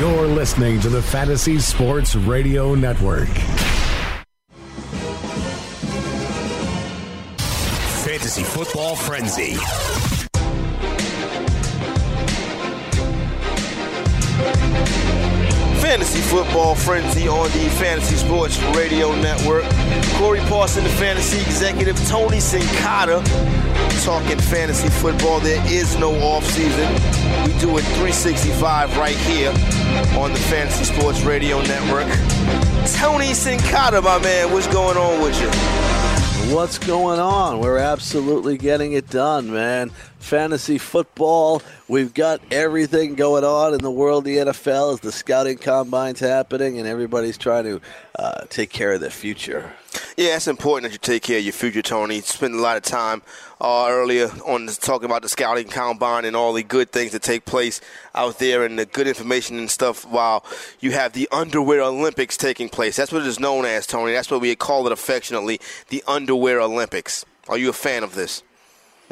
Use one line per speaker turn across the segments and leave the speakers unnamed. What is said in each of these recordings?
You're listening to the Fantasy Sports Radio Network.
Fantasy Football Frenzy.
Fantasy Football Frenzy on the Fantasy Sports Radio Network. Corey Parson, the fantasy executive, Tony Sincata, talking fantasy football. There is no offseason. We do it 365 right here on the Fantasy Sports Radio Network. Tony Sincata, my man, what's going on with you?
What's going on? We're absolutely getting it done, man. Fantasy football. We've got everything going on in the world the NFL as the scouting combine's happening and everybody's trying to uh, take care of their future.
Yeah, it's important that you take care of your future, Tony. Spend a lot of time uh, earlier on talking about the scouting combine and all the good things that take place out there and the good information and stuff while you have the underwear Olympics taking place. That's what it is known as, Tony. That's what we call it affectionately, the underwear Olympics. Are you a fan of this?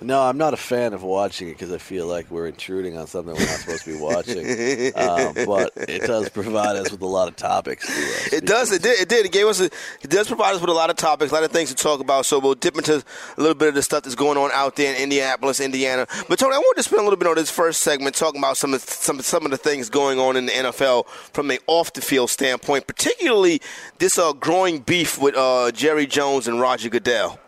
No, I'm not a fan of watching it because I feel like we're intruding on something we're not supposed to be watching. uh, but it does provide us with a lot of topics. To,
uh, it does. It did. It did. It gave us. A, it does provide us with a lot of topics, a lot of things to talk about. So we'll dip into a little bit of the stuff that's going on out there in Indianapolis, Indiana. But Tony, I want to spend a little bit on this first segment talking about some of some some of the things going on in the NFL from an off the field standpoint, particularly this uh, growing beef with uh, Jerry Jones and Roger Goodell.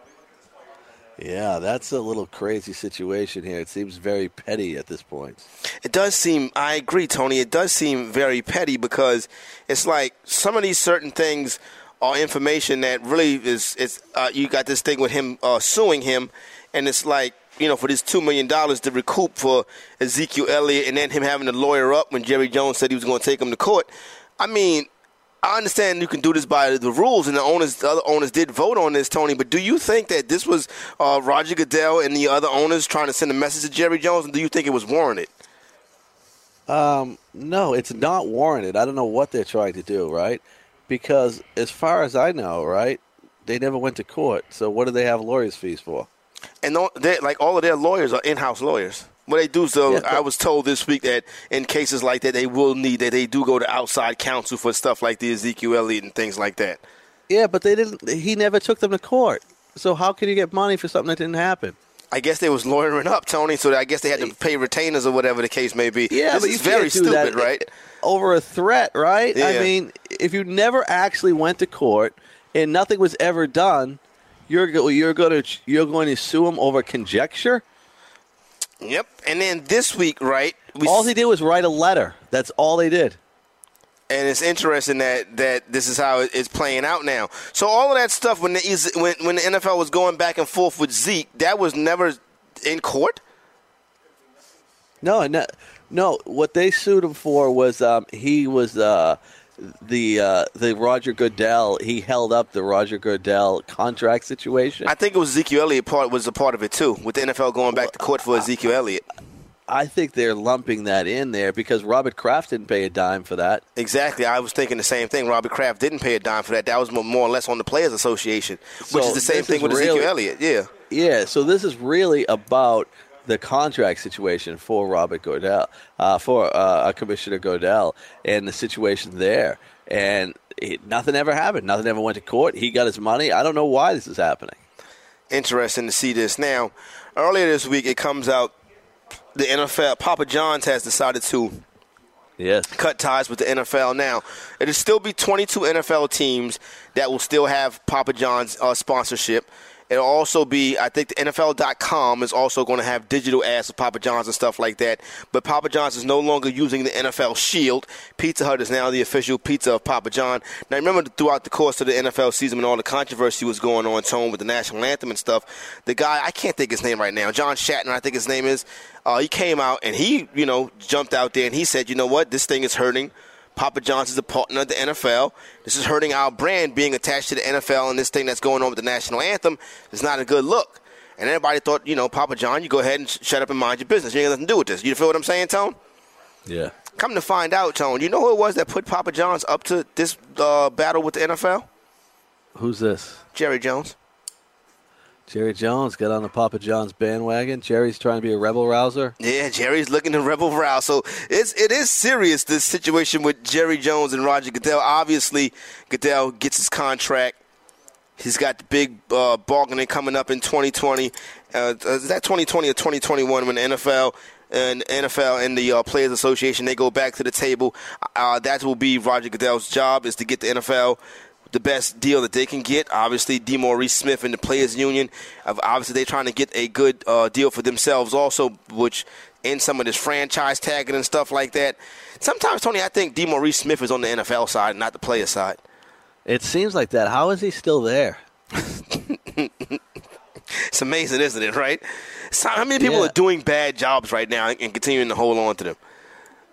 Yeah, that's a little crazy situation here. It seems very petty at this point.
It does seem, I agree, Tony, it does seem very petty because it's like some of these certain things are information that really is, it's, uh, you got this thing with him uh, suing him, and it's like, you know, for this $2 million to recoup for Ezekiel Elliott and then him having to lawyer up when Jerry Jones said he was going to take him to court. I mean, I understand you can do this by the rules, and the owners, the other owners did vote on this, Tony. But do you think that this was uh, Roger Goodell and the other owners trying to send a message to Jerry Jones, and do you think it was warranted?
Um, no, it's not warranted. I don't know what they're trying to do, right? Because as far as I know, right, they never went to court. So what do they have lawyers' fees for?
And like all of their lawyers are in-house lawyers. What they do, so yeah, I was told this week that in cases like that, they will need that they do go to outside counsel for stuff like the Ezekiel Elliott and things like that.
Yeah, but they didn't. He never took them to court. So how can you get money for something that didn't happen?
I guess they was lawyering up Tony, so I guess they had to pay retainers or whatever the case may be.
Yeah,
this
but you
very stupid,
that
right?
Over a threat, right?
Yeah.
I mean, if you never actually went to court and nothing was ever done, you're you're going to you're going to sue him over conjecture.
Yep. And then this week, right?
all he did was write a letter. That's all they did.
And it's interesting that, that this is how it's playing out now. So all of that stuff when the when when the NFL was going back and forth with Zeke, that was never in court.
No, no, no. What they sued him for was um, he was uh, the uh, the Roger Goodell. He held up the Roger Goodell contract situation.
I think it was Ezekiel Elliott part was a part of it too, with the NFL going back to court for Ezekiel Elliott.
I think they're lumping that in there because Robert Kraft didn't pay a dime for that.
Exactly. I was thinking the same thing. Robert Kraft didn't pay a dime for that. That was more or less on the Players Association, which
So
is the same thing with
really-
Ezekiel Elliott. Yeah.
Yeah, so this is really about the contract situation for Robert Goodell, uh, for uh, Commissioner Goodell, and the situation there. And it, nothing ever happened. Nothing ever went to court. He got his money. I don't know why this is happening.
Interesting to see this. Now, earlier this week, it comes out the NFL, Papa John's has decided to
Yes.
cut ties with the NFL. Now, it'll still be 22 NFL teams that will still have Papa John's uh, sponsorship. It'll also be, I think, the NFL.com is also going to have digital ads of Papa John's and stuff like that. But Papa John's is no longer using the NFL Shield. Pizza Hut is now the official pizza of Papa John. Now, remember throughout the course of the NFL season when all the controversy was going on, Tone, with the national anthem and stuff, the guy, I can't think his name right now, John Shatner, I think his name is, uh, he came out and he, you know, jumped out there and he said, you know what, this thing is hurting. Papa John's is a partner of the NFL. This is hurting our brand being attached to the NFL and this thing that's going on with the national anthem is not a good look. And everybody thought, you know, Papa John, you go ahead and sh- shut up and mind your business. You ain't got nothing to do with this. You feel what I'm saying, Tone?
Yeah.
Come to find out, Tone, you know who it was that put Papa John's up to this uh, battle with the NFL?
Who's this?
Jerry Jones.
Jerry Jones got on the Papa John's bandwagon. Jerry's trying to be a rebel rouser.
Yeah, Jerry's looking to rebel rouse. So it's it is serious this situation with Jerry Jones and Roger Goodell. Obviously, Goodell gets his contract. He's got the big uh, bargaining coming up in 2020. Uh, is that 2020 or 2021 when the NFL and NFL and the uh, Players Association they go back to the table? Uh, that will be Roger Goodell's job is to get the NFL the best deal that they can get. Obviously, DeMaurice Smith and the Players Union, obviously they're trying to get a good uh, deal for themselves also, which in some of this franchise tagging and stuff like that. Sometimes, Tony, I think DeMaurice Smith is on the NFL side, not the player side.
It seems like that. How is he still there?
it's amazing, isn't it? Right? So how many people
Yeah.
are doing bad jobs right now and continuing to hold on to them?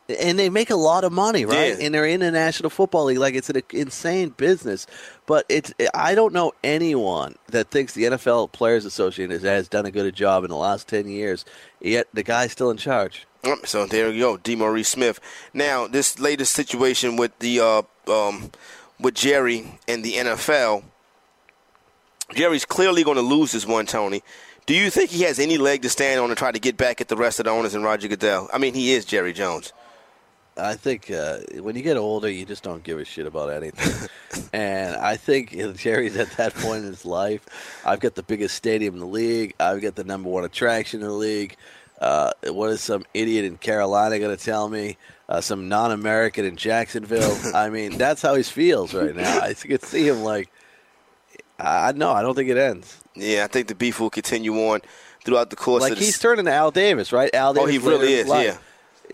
And they make a lot of money, right?
Yeah.
And they're in the National Football League, like it's an insane business. But it's I don't know anyone that thinks the NFL Players Association has- done a good job in the last ten years. Yet the guy's still in charge.
So there you go, DeMaurice Smith. Now this latest situation with the uh, um, with Jerry and the NFL, Jerry's clearly going to lose this one, Tony. Do you think he has any leg to stand on to try to get back at the rest of the owners and Roger Goodell? I mean, he is Jerry Jones.
I think uh, when you get older, you just don't give a shit about anything. and I think Jerry's at that point in his life. I've got the biggest stadium in the league. I've got the number one attraction in the league. Uh, what is some idiot in Carolina going to tell me? Uh, some non-American in Jacksonville. I mean, that's how he feels right now. I could see him like, I no, I don't think it ends.
Yeah, I think the beef will continue on throughout the course
Like
the
he's turning to Al Davis, right? Al Davis.
Oh,
he
really is.
life.
Yeah.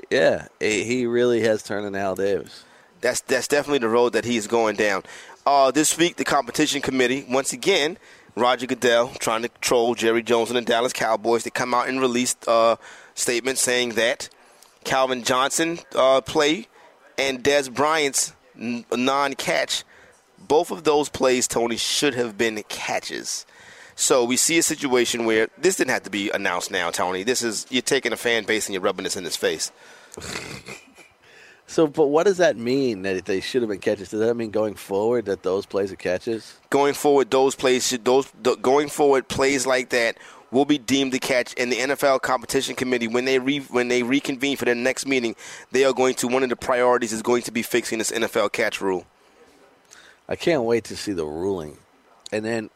Yeah. He really has turned into Al Davis.
That's that's definitely the road that he's going down. Uh, this week, the competition committee once again, Roger Goodell trying to troll Jerry Jones and the Dallas Cowboys. They come out and released uh, statements saying that Calvin Johnson uh, play and Dez Bryant's non-catch, both of those plays, Tony, should have been catches. So we see a situation where this didn't have to be announced now, Tony. This is you're taking a fan base and you're rubbing this in his face.
So, but what does that mean that they should have been catches? Does that mean going forward that those plays are catches?
going forward, those plays should those the, going forward plays like that will be deemed to catch. And the NFL competition committee, when they re, when they reconvene for their next meeting, they are going to one of the priorities is going to be fixing this NFL catch rule.
I can't wait to see the ruling, and then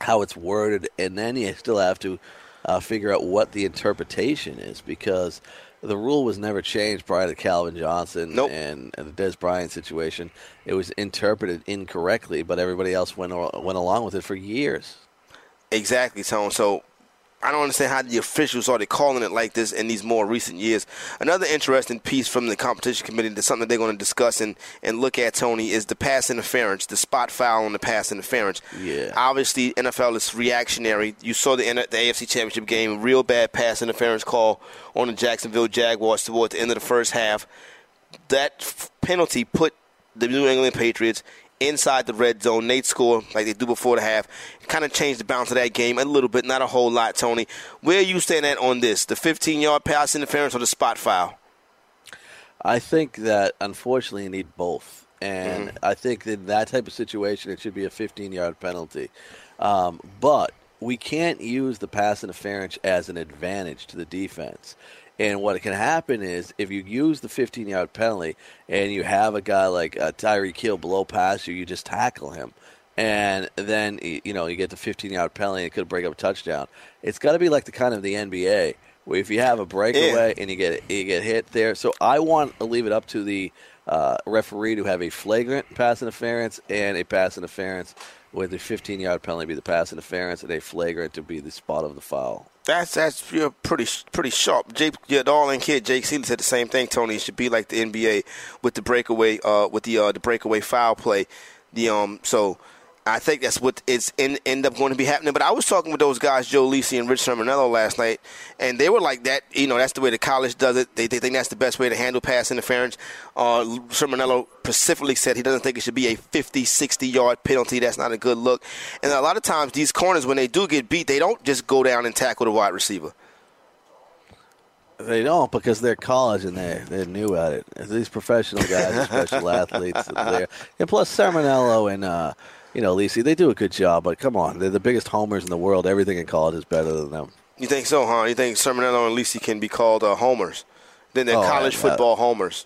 how it's worded, and then you still have to uh, figure out what the interpretation is because the rule was never changed prior to Calvin Johnson
Nope.
and, and the Dez Bryant situation. It was interpreted incorrectly, but everybody else went went along with it for years.
Exactly, Tone. So I don't understand how the officials started calling it like this in these more recent years. Another interesting piece from the competition committee that's something they're going to discuss and, and look at, Tony, is the pass interference, the spot foul on the pass interference.
Yeah.
Obviously, NFL is reactionary. You saw the, the AFC Championship game, real bad pass interference call on the Jacksonville Jaguars towards the end of the first half. That f- penalty put the New England Patriots inside the red zone. Nate score like they do before the half. Kind of changed the balance of that game a little bit, not a whole lot, Tony. Where are you standing at on this? The 15 yard pass interference or the spot foul?
I think that unfortunately you need both, and I think that in that type of situation it should be a 15-yard penalty. Um, but we can't use the pass interference as an advantage to the defense. And what can happen is if you use the 15-yard penalty and you have a guy like uh, Tyreek Hill below pass you, you just tackle him. And then you know you get the 15-yard penalty, and it could break up a touchdown. It's got to be like the kind of the NBA, where if you have a breakaway and you get you get hit there. So I want to leave it up to the uh, referee to have a flagrant pass interference and a pass interference with the 15-yard penalty be the pass interference and a flagrant to be the spot of the foul.
That's that's you're pretty pretty sharp. Jake, your darling kid Jake Seeley said the same thing. Tony it should be like the NBA with the breakaway, uh, with the uh, the breakaway foul play. The um, so I think that's what it's in, end up going to be happening. But I was talking with those guys, Joe Lisi and Rich Cirminiello last night, and they were like that. You know, that's the way the college does it. They, they think that's the best way to handle pass interference. Uh, Cirminiello specifically said he doesn't think it should be a 50, 60 yard penalty. That's not a good look. And a lot of times, these corners, when they do get beat, they don't just go down and tackle the wide receiver.
They don't because they're college and they they're new at it. These professional guys special athletes. And plus, Cirminiello and uh, you know, Lisi, they do a good job, but come on, they're the biggest homers in the world. Everything in college is better than them.
You think so, huh? You think Cirminiello and Lisi can be called uh, homers? Then they're
Oh,
college
yeah.
football homers.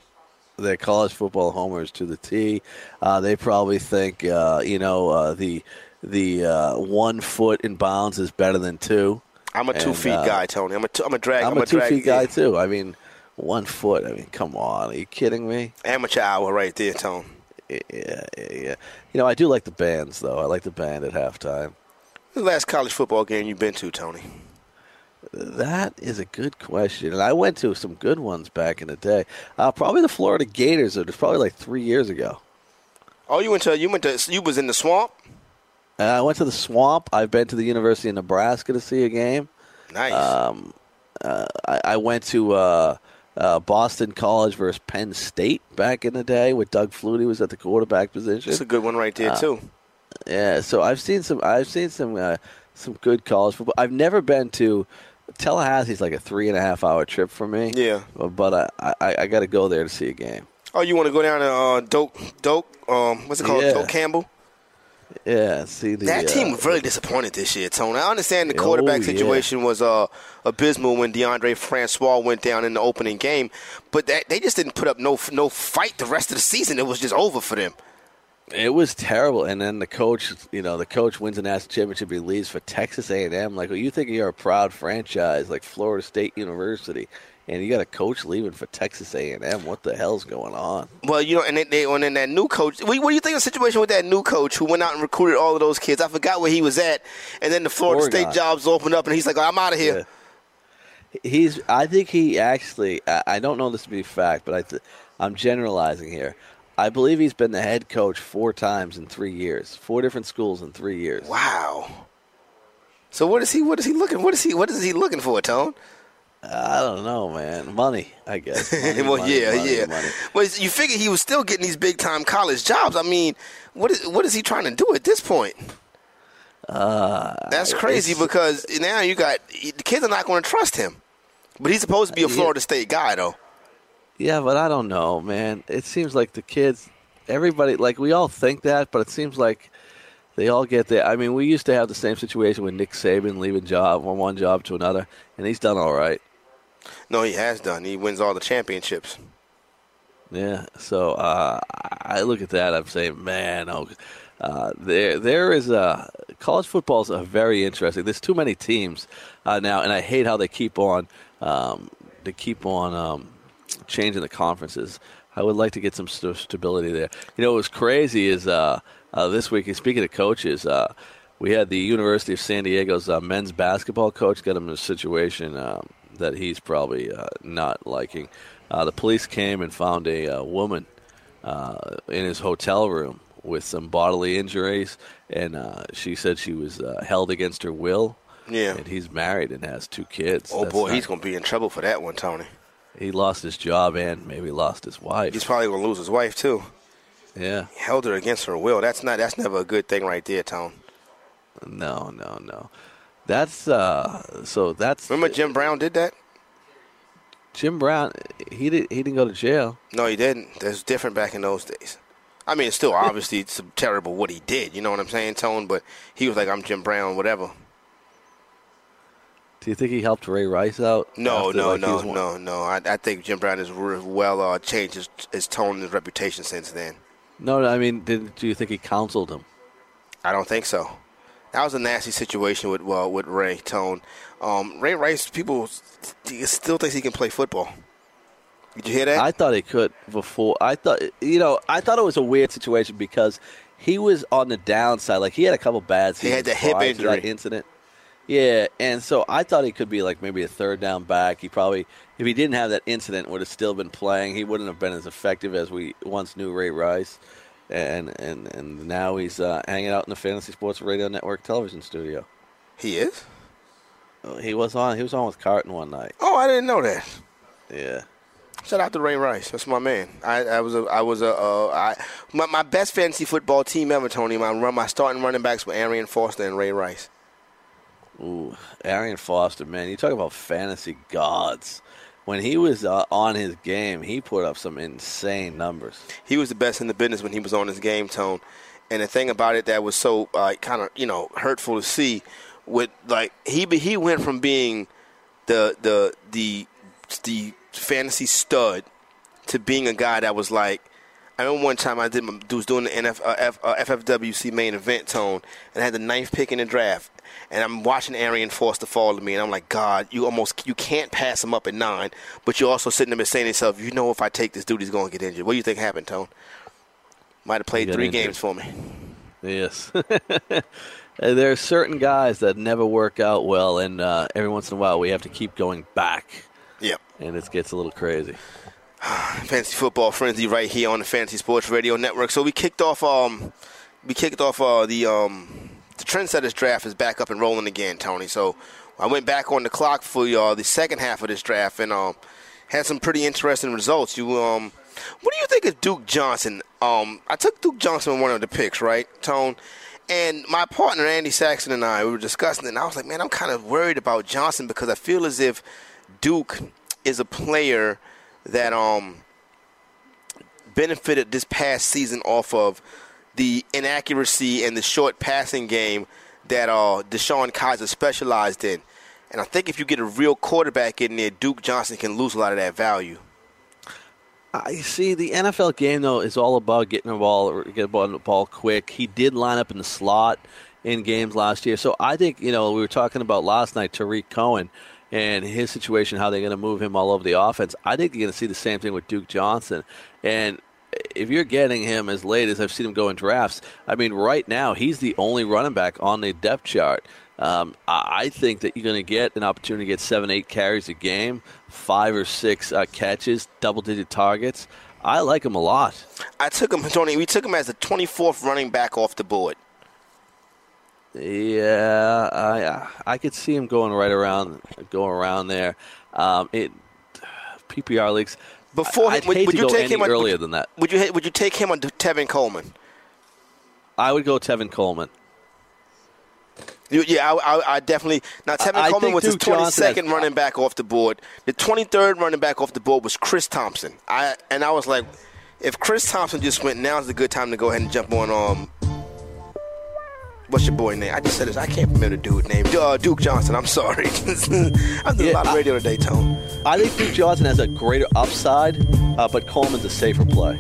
They're college football homers to the T. Uh, they probably think, uh, you know, uh, the the uh, one foot in bounds is better than two.
I'm a two
And,
feet
uh,
guy, Tony. I'm a, two, I'm a drag.
I'm,
I'm,
a two
drag,
feet guy too. I mean, one foot. I mean, come on, are you kidding me?
Amateur hour right there, Tone.
Yeah, yeah, yeah. You know, I do like the bands though. I like the band at halftime.
The last college football game you've been to, Tony?
That is a good question, and I went to some good ones back in the day. Uh, probably the Florida Gators. It was probably like three years ago.
Oh, you went to you went to you was in the swamp.
Uh, I went to the Swamp. I've been to the University of Nebraska to see a game.
Nice.
Um, uh, I, I went to uh, uh, Boston College versus Penn State back in the day, with Doug Flutie was at the quarterback position.
That's a good one right there
uh,
too.
Yeah, so I've seen some. I've seen some uh, some good college football. I've never been to Tallahassee's like a three and a half hour trip for me.
Yeah.
but I I, I got to go there to see a game.
Oh, you want to go down to uh, Doak Doak? Um, what's it called?
Yeah.
Doak Campbell.
Yeah, see the
That
uh,
team was really disappointed this year, Tony. I understand the
Oh,
quarterback
yeah.
situation was uh, abysmal when Deondre Francois went down in the opening game, but that, they just didn't put up no no fight the rest of the season. It was just over for them.
It was terrible, and then the coach, you know, the coach wins a national championship. He leaves for Texas A and M. Like, well, you think you're a proud franchise like Florida State University, and you got a coach leaving for Texas A and M. What the hell's going on?
Well, you know, and they, they and then that new coach. What, what do you think of the situation with that new coach who went out and recruited all of those kids? I forgot where he was at, and then the Florida
Oregon.
State jobs opened up, and he's like, "I'm out of here."
He's. I think he actually. I, I don't know this to be fact, but I. Th- I'm generalizing here. I believe he's been the head coach four times in three years. Four different schools in three years.
Wow. So what is he? What is he looking? What is he? What is he looking for, Tone?
I don't know, man. Money, I guess. Money,
well,
money,
yeah,
money,
yeah.
money.
But you figure he was still getting these big time college jobs. I mean, what is what is he trying to do at this point? That's crazy
Uh,
because now you got the kids are not going to trust him. But he's supposed to be a
Yeah.
Florida State guy, though.
Yeah, but I don't know, man. It seems like the kids, everybody, like we all think that, but it seems like they all get there. I mean, we used to have the same situation with Nick Saban leaving job from one job to another, and he's done all right.
No, he has done. He wins all the championships.
Yeah. So uh, I look at that. I'm saying, man, oh, uh, there there is a college football is a very interesting. There's too many teams uh, now, and I hate how they keep on um, they keep on um, changing the conferences. I would like to get some st- stability there. You know, what was crazy is uh, uh, this week. Speaking of coaches. Uh, we had the University of San Diego's men's basketball coach get him in a situation um, that he's probably uh, not liking. Uh, the police came and found a uh, woman uh, in his hotel room with some bodily injuries, and uh, she said she was uh, held against her will.
Yeah.
And he's married and has two kids.
Oh
That's
boy,
not-
he's going to be in trouble for that one, Tony.
he lost his job and maybe lost his wife.
He's probably going to lose his wife too.
yeah.
He held her against her will. That's not. That's never a good thing, right there, Tone.
No, no, no. That's uh. So that's
Remember Jim Brown did that?
Jim Brown. He did. He didn't go to jail.
No, he didn't. That's different back in those days. I mean, it's still obviously it's terrible what he did. You know what I'm saying, Tone? But he was like, "I'm Jim Brown, whatever."
Do you think he helped Ray Rice out?
No,
after,
no,
like,
no, no, no. I, I think Jim Brown has well uh, changed his, his tone and his reputation since then.
No, I mean, did, do you think he counseled him?
I don't think so. That was a nasty situation with well, with Ray Tone. Um, Ray Rice, people still thinks he can play football. Did you hear that?
I thought he could before. I thought, you know, I thought it was a weird situation because he was on the downside. Like he had a couple bad
He had the hip injury.
incident. Yeah, and so I thought he could be like maybe a third down back. He probably, if he didn't have that incident, would have still been playing. He wouldn't have been as effective as we once knew Ray Rice. And and and now he's uh, hanging out in the Fantasy Sports Radio Network television studio.
he is.
He was on. He was on with Carton one night.
Oh, I didn't know that.
Yeah.
Shout out to Ray Rice. That's my man. I, I was a I was a uh, I, my, my best fantasy football team ever, Tony. My run my starting running backs were Arian Foster and Ray Rice.
Ooh, Arian Foster, man, you talk about fantasy gods. When he was uh, on his game, he put up some insane numbers.
He was the best in the business when he was on his game tone. And the thing about it that was so uh, kind of you know hurtful to see, with like he he went from being the the the the fantasy stud to being a guy that was like. I remember one time I did was doing the NF, uh, F, uh, FFWC main event tone and I had the ninth pick in the draft and I'm watching Arian Foster fall to me and I'm like God you almost you can't pass him up at nine but you're also sitting there saying to yourself you know if I take this dude he's going to get injured. What do you think happened Tone? Might have played three injured. games for me.
Yes. There are certain guys that never work out well and uh, every once in a while we have to keep going back.
Yep.
And it gets a little crazy.
Fantasy Football Frenzy right here on the Fantasy Sports Radio Network. So we kicked off um we kicked off uh, the um the Trendsetters draft is back up and rolling again, Tony. So I went back on the clock for y'all the second half of this draft and um had some pretty interesting results. You um what do you think of Duke Johnson? Um I took Duke Johnson in one of the picks, right, Tone? And my partner Andy Saxon and I we were discussing it and I was like, man, I'm kind of worried about Johnson because I feel as if Duke is a player – that um benefited this past season off of the inaccuracy and the short passing game that uh, DeShone Kizer specialized in. And I think if you get a real quarterback in there, Duke Johnson can lose a lot of that value.
I see the NFL game though is all about getting the ball, getting the ball quick. He did line up in the slot in games last year, so I think you know we were talking about last night Tarik Cohen and his situation, how they're going to move him all over the offense. I think you're going to see the same thing with Duke Johnson. And if you're getting him as late as I've seen him go in drafts, I mean, right now he's the only running back on the depth chart. Um, I think that you're going to get an opportunity to get seven, eight carries a game, five or six uh, catches, double-digit targets. I like him a lot.
I took him, Tony. We took him as the 24th running back off the board.
Yeah, I I could see him going right around going around there. Um, it PPR leagues. Before would, hate would to you go take him on, earlier
would,
than that.
Would you would you take him on Tevin Coleman?
I would go Tevin Coleman.
You, yeah, I, I, I, definitely. Now, Tevin I Coleman was Duke his 22nd running back off the board. The 23rd running back off the board was Chris Thompson. I and I was like, if Chris Thompson just went, now's a good time to go ahead and jump on um, What's your boy name? I just said this. I can't remember the dude name. Uh, Duke Johnson. I'm sorry. I'm doing yeah, a lot of radio today, Tone.
I think Duke Johnson has a greater upside, uh, but Coleman's a safer play.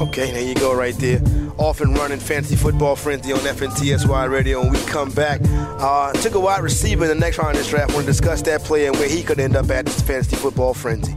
Okay, there you go, right there. Off and running fantasy football frenzy on FNTSY Radio. When we come back. Uh, took a wide receiver in the next round of this draft. To discuss that player and where he could end up at this fantasy football frenzy.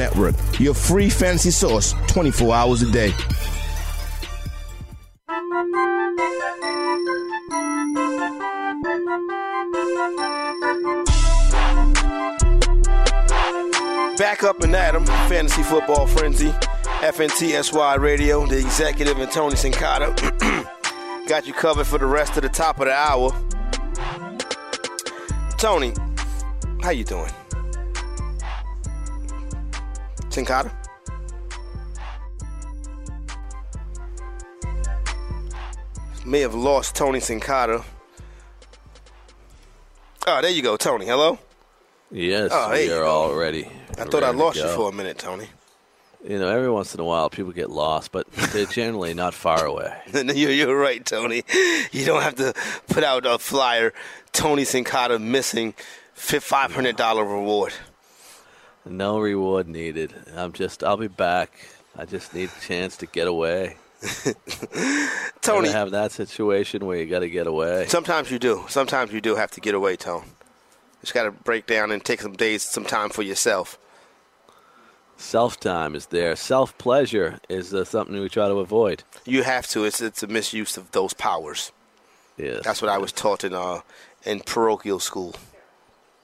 your free fantasy source 24 hours a day.
Back up and at 'em, Fantasy Football Frenzy, FNTSY Radio, the executive and Tony Sincata. Got you covered for the rest of the top of the hour. Tony, how you doing? Sincata? May have lost Tony Sincata. Oh, there you go, Tony. Hello?
Yes, oh, we are all ready.
I thought I lost you for a minute, Tony.
You know, every once in a while people get lost, but they're generally not far away.
you're, you're right, Tony. You don't have to put out a flyer. Tony Sincata missing five hundred dollar reward.
No reward needed. I'm just. I'll be back. I just need a chance to get away.
Tony,
have that situation where you got to get away.
Sometimes you do. Sometimes you do have to get away, Tone. You just got to break down and take some days, some time for yourself.
Self time is there. Self pleasure is uh, something we try to avoid.
You have to. It's it's a misuse of those powers.
Yes.
That's what I was taught in uh, in parochial school.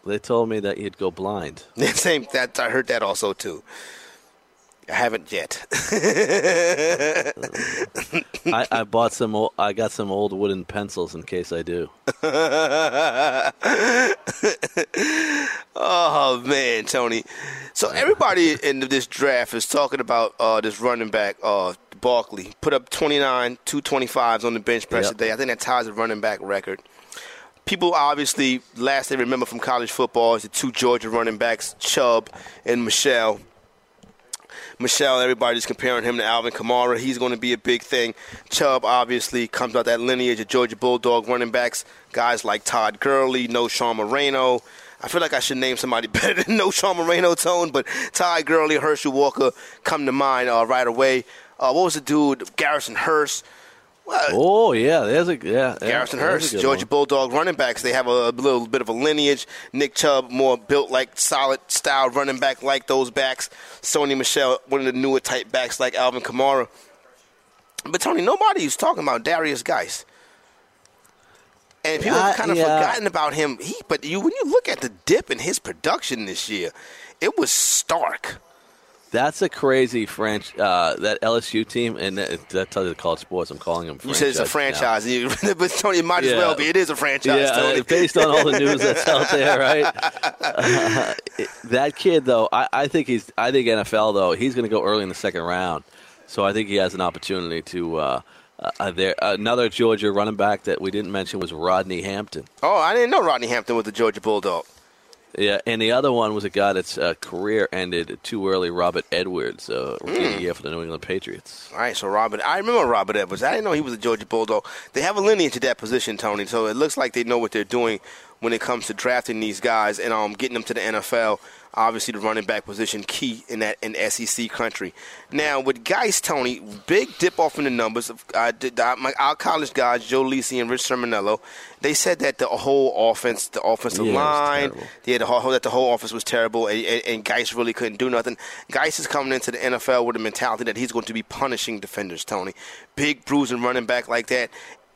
They told me that you'd go blind.
Same that I heard that also too. I haven't yet.
I, I bought some. I got some old wooden pencils in case I do.
oh man, Tony. So everybody in this draft is talking about uh, this running back, uh, Barkley. Put up 29, 225s on the bench press
Yep.
today. I think that ties the running back record. People obviously last they remember from college football is the two Georgia running backs, Chubb and Michel. Michel, everybody's comparing him to Alvin Kamara. He's going to be a big thing. Chubb obviously comes out that lineage of Georgia Bulldog running backs. Guys like Todd Gurley, Knowshon Moreno. I feel like I should name somebody better than Knowshon Moreno tone, but Todd Gurley, Herschel Walker come to mind uh, right away. Uh, what was the dude? Garrison Hearst. Well,
Oh yeah, there's a yeah.
Garrison
Hearst,
Georgia
one.
Bulldog running backs. They have a, little bit of a lineage. Nick Chubb, more built like solid style running back like those backs. Sony Michel, one of the newer type backs like Alvin Kamara. But Tony, nobody nobody's talking about Derrius Guice. And people have kind of
yeah.
forgotten about him. He, but you, when you look at the dip in his production this year, it was stark.
That's a crazy French uh, that LSU team, and that, that tells you the college sports. I'm calling them.
You said it's a
franchise
but Tony, it might as well be. It is a franchise,
Yeah, uh, based on all the news that's out there, right? Uh, that kid, though, I, I think he's. I think NFL though he's going to go early in the second round, so I think he has an opportunity to. Uh, uh, there, another Georgia running back that we didn't mention was Rodney Hampton.
oh, I didn't know Rodney Hampton was a Georgia Bulldog.
Yeah, and the other one was a guy that's uh, career ended too early. Robert Edwards, uh, rookie of year for the New England Patriots.
All right, so Robert, I remember Robert Edwards. I didn't know he was a Georgia Bulldog. They have a lineage at that position, Tony. So it looks like they know what they're doing when it comes to drafting these guys and um, getting them to the NFL. Obviously, the running back position key in that in SEC country. Now with Guice, Tony, big dip off in the numbers. Of, uh, did- my, our college guys, Joe Lisi and Rich Cirminiello, they said that the whole offense, the offensive
Yeah,
line, yeah, the whole that the whole offense was terrible, and, and, and Guice really couldn't do nothing. Guice is coming into the NFL with a mentality that he's going to be punishing defenders. Tony, big bruising running back like that.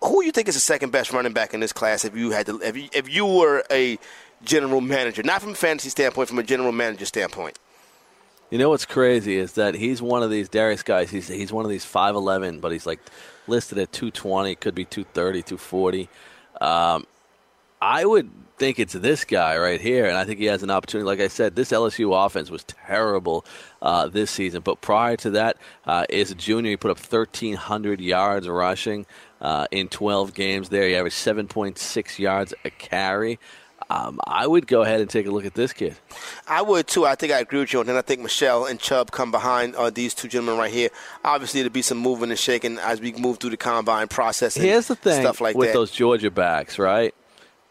Who you think is the second best running back in this class? If you had to, if you, if you were a general manager, not from a fantasy standpoint, from a general manager standpoint.
You know what's crazy is that he's one of these Darius guys. He's he's one of these five eleven, but he's like listed at two twenty, could be 230, 240. Um, I would think it's this guy right here, and I think he has an opportunity. Like I said, this LSU offense was terrible uh, this season, but prior to that, uh, as a junior, he put up thirteen hundred yards rushing uh, in twelve games. There, he averaged seven point six yards a carry. Um, I would go ahead and take a look at this kid.
I would too. I think I agree with you. And then I think Michel and Chubb come behind uh, these two gentlemen right here. Obviously, there'll be some moving and shaking as we move through the combine process. And
Here's the thing
stuff like
with
that.
those Georgia backs, right?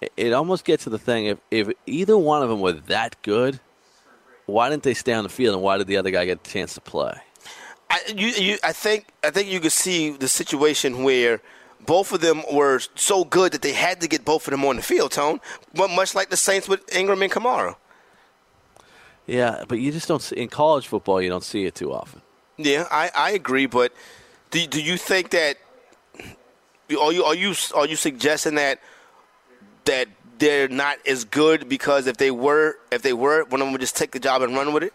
It- It almost gets to the thing if if either one of them were that good, why didn't they stay on the field and why did the other guy get a chance to play?
I, you, you, I think I think you could see the situation where both of them were so good that they had to get both of them on the field, Tone. But much like the Saints with Ingram and Kamara.
Yeah, but you just don't see in college football. You don't see it too often.
Yeah, I, I agree. But do, do you think that are you are you are you suggesting that that they're not as good because if they were if they were one of them would just take the job and run with it?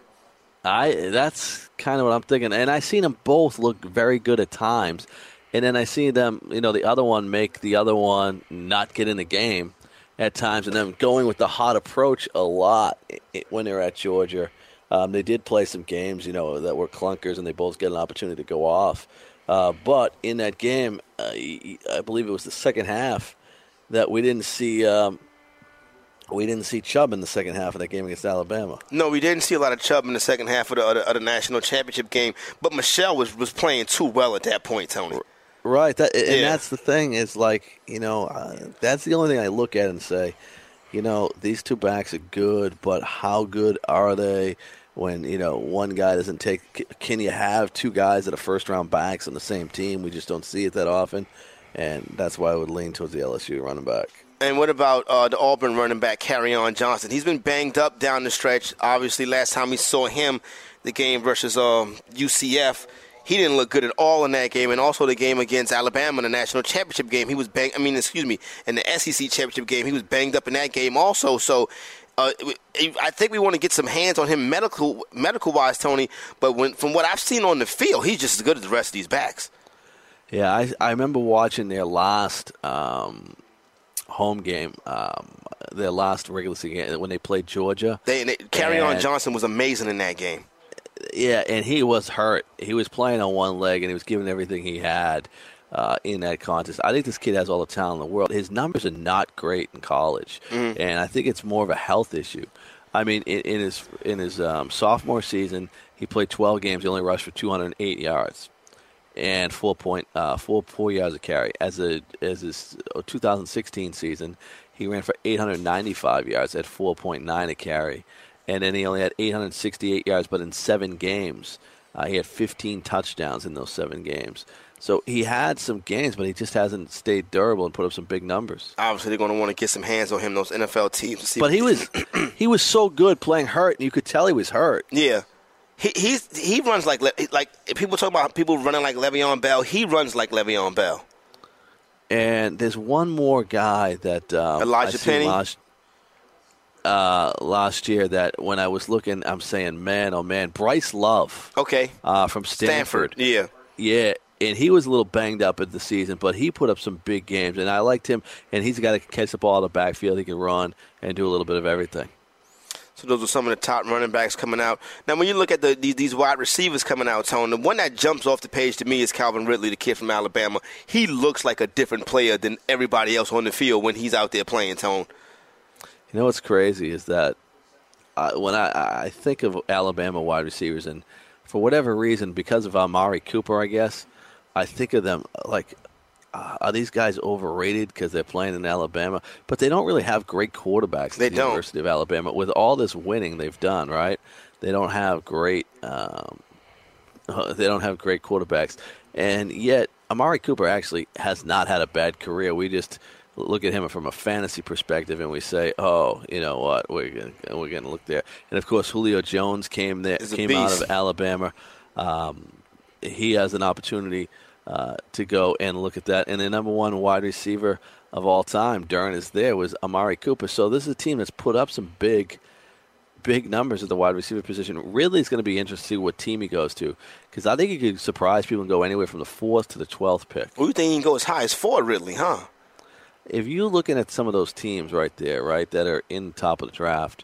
I that's kind of what I'm thinking, and I seen them both look very good at times, and then I see them, you know, the other one make the other one not get in the game at times, and them going with the hot approach a lot when they're at Georgia. Um, they did play some games, you know, that were clunkers, and they both get an opportunity to go off. Uh, but in that game, uh, I believe it was the second half that we didn't see. Um, we didn't see Chubb in the second half of that game against Alabama.
No, we didn't see a lot of Chubb in the second half of the, of the, of the national championship game. But Michel was was playing too well at that point, Tony.
Right, that, and
Yeah.
that's the thing is like you know uh, that's the only thing I look at and say, you know, these two backs are good, but how good are they when you know one guy doesn't take? Can you have two guys that are first round backs on the same team? We just don't see it that often, and that's why I would lean towards the LSU running back.
And what about uh, the Auburn running back, on Johnson? He's been banged up down the stretch. Obviously, last time we saw him, the game versus um, UCF, He didn't look good at all in that game, and also the game against Alabama in the national championship game. He was bang. I mean, excuse me, in the SEC championship game, he was banged up in that game also. So. Uh, I think we want to get some hands on him medical medical wise, Tony. But when, from what I've seen on the field, he's just as good as the rest of these backs.
Yeah, I, I remember watching their last um, home game, um, their last regular season game when they played Georgia.
They, they Kerryon Johnson was amazing in that game.
Yeah, and he was hurt. He was playing on one leg, and he was giving everything he had uh, in that contest. I think this kid has all the talent in the world. His numbers are not great in college, mm-hmm. and I think it's more of a health issue. I mean, in, in his in his um, sophomore season, he played 12 games. He only rushed for 208 yards and four point uh, four four yards a carry. As a as his 2016 season, he ran for 895 yards at 4.9 a carry and then he only had 868 yards, but in seven games, uh, he had 15 touchdowns in those seven games. So he had some games, but he just hasn't stayed durable and put up some big numbers.
Obviously, they're going to want to get some hands on him, those NFL teams.
but he was he was so good playing hurt, and you could tell he was hurt.
Yeah, he he's he runs like like people talk about people running like Le'Veon Bell. He runs like Le'Veon Bell.
And there's one more guy that um,
Elijah Penny.
Uh, last year that when I was looking, I'm saying, man, oh man, Bryce Love.
Okay.
Uh, from Stanford.
Stanford. Yeah.
Yeah. And he was a little banged up at the season, but he put up some big games, and I liked him. And he's got to catch the ball in the backfield. He can run and do a little bit of everything.
So those are some of the top running backs coming out. Now, when you look at the, these, these, wide receivers coming out, Tone, the one that jumps off the page to me is Calvin Ridley, the kid from Alabama. He looks like a different player than everybody else on the field when he's out there playing, Tone.
You know what's crazy is that uh, when I, I think of Alabama wide receivers, and for whatever reason, because of Amari Cooper, I guess, I think of them like, uh, are these guys overrated because they're playing in Alabama? But they don't really have great quarterbacks
they
at the
don't.
University of Alabama. With all this winning they've done, right? They don't have great. Um, they don't have great quarterbacks, and yet Amari Cooper actually has not had a bad career. We just look at him from a fantasy perspective and we say, oh, you know what, we're gonna, we're going to look there. And of course, Julio Jones came there, came out of Alabama. Um, he has an opportunity uh, to go and look at that. And the number one wide receiver of all time during is there was Amari Cooper. So this is a team that's put up some big, big numbers at the wide receiver position. Really, it's going to be interesting to see what team he goes to because I think he could surprise people and go anywhere from the fourth to the twelfth pick.
Well, you think he can go as high as four, Ridley, huh?
If you're looking at some of those teams right there, right, that are in top of the draft,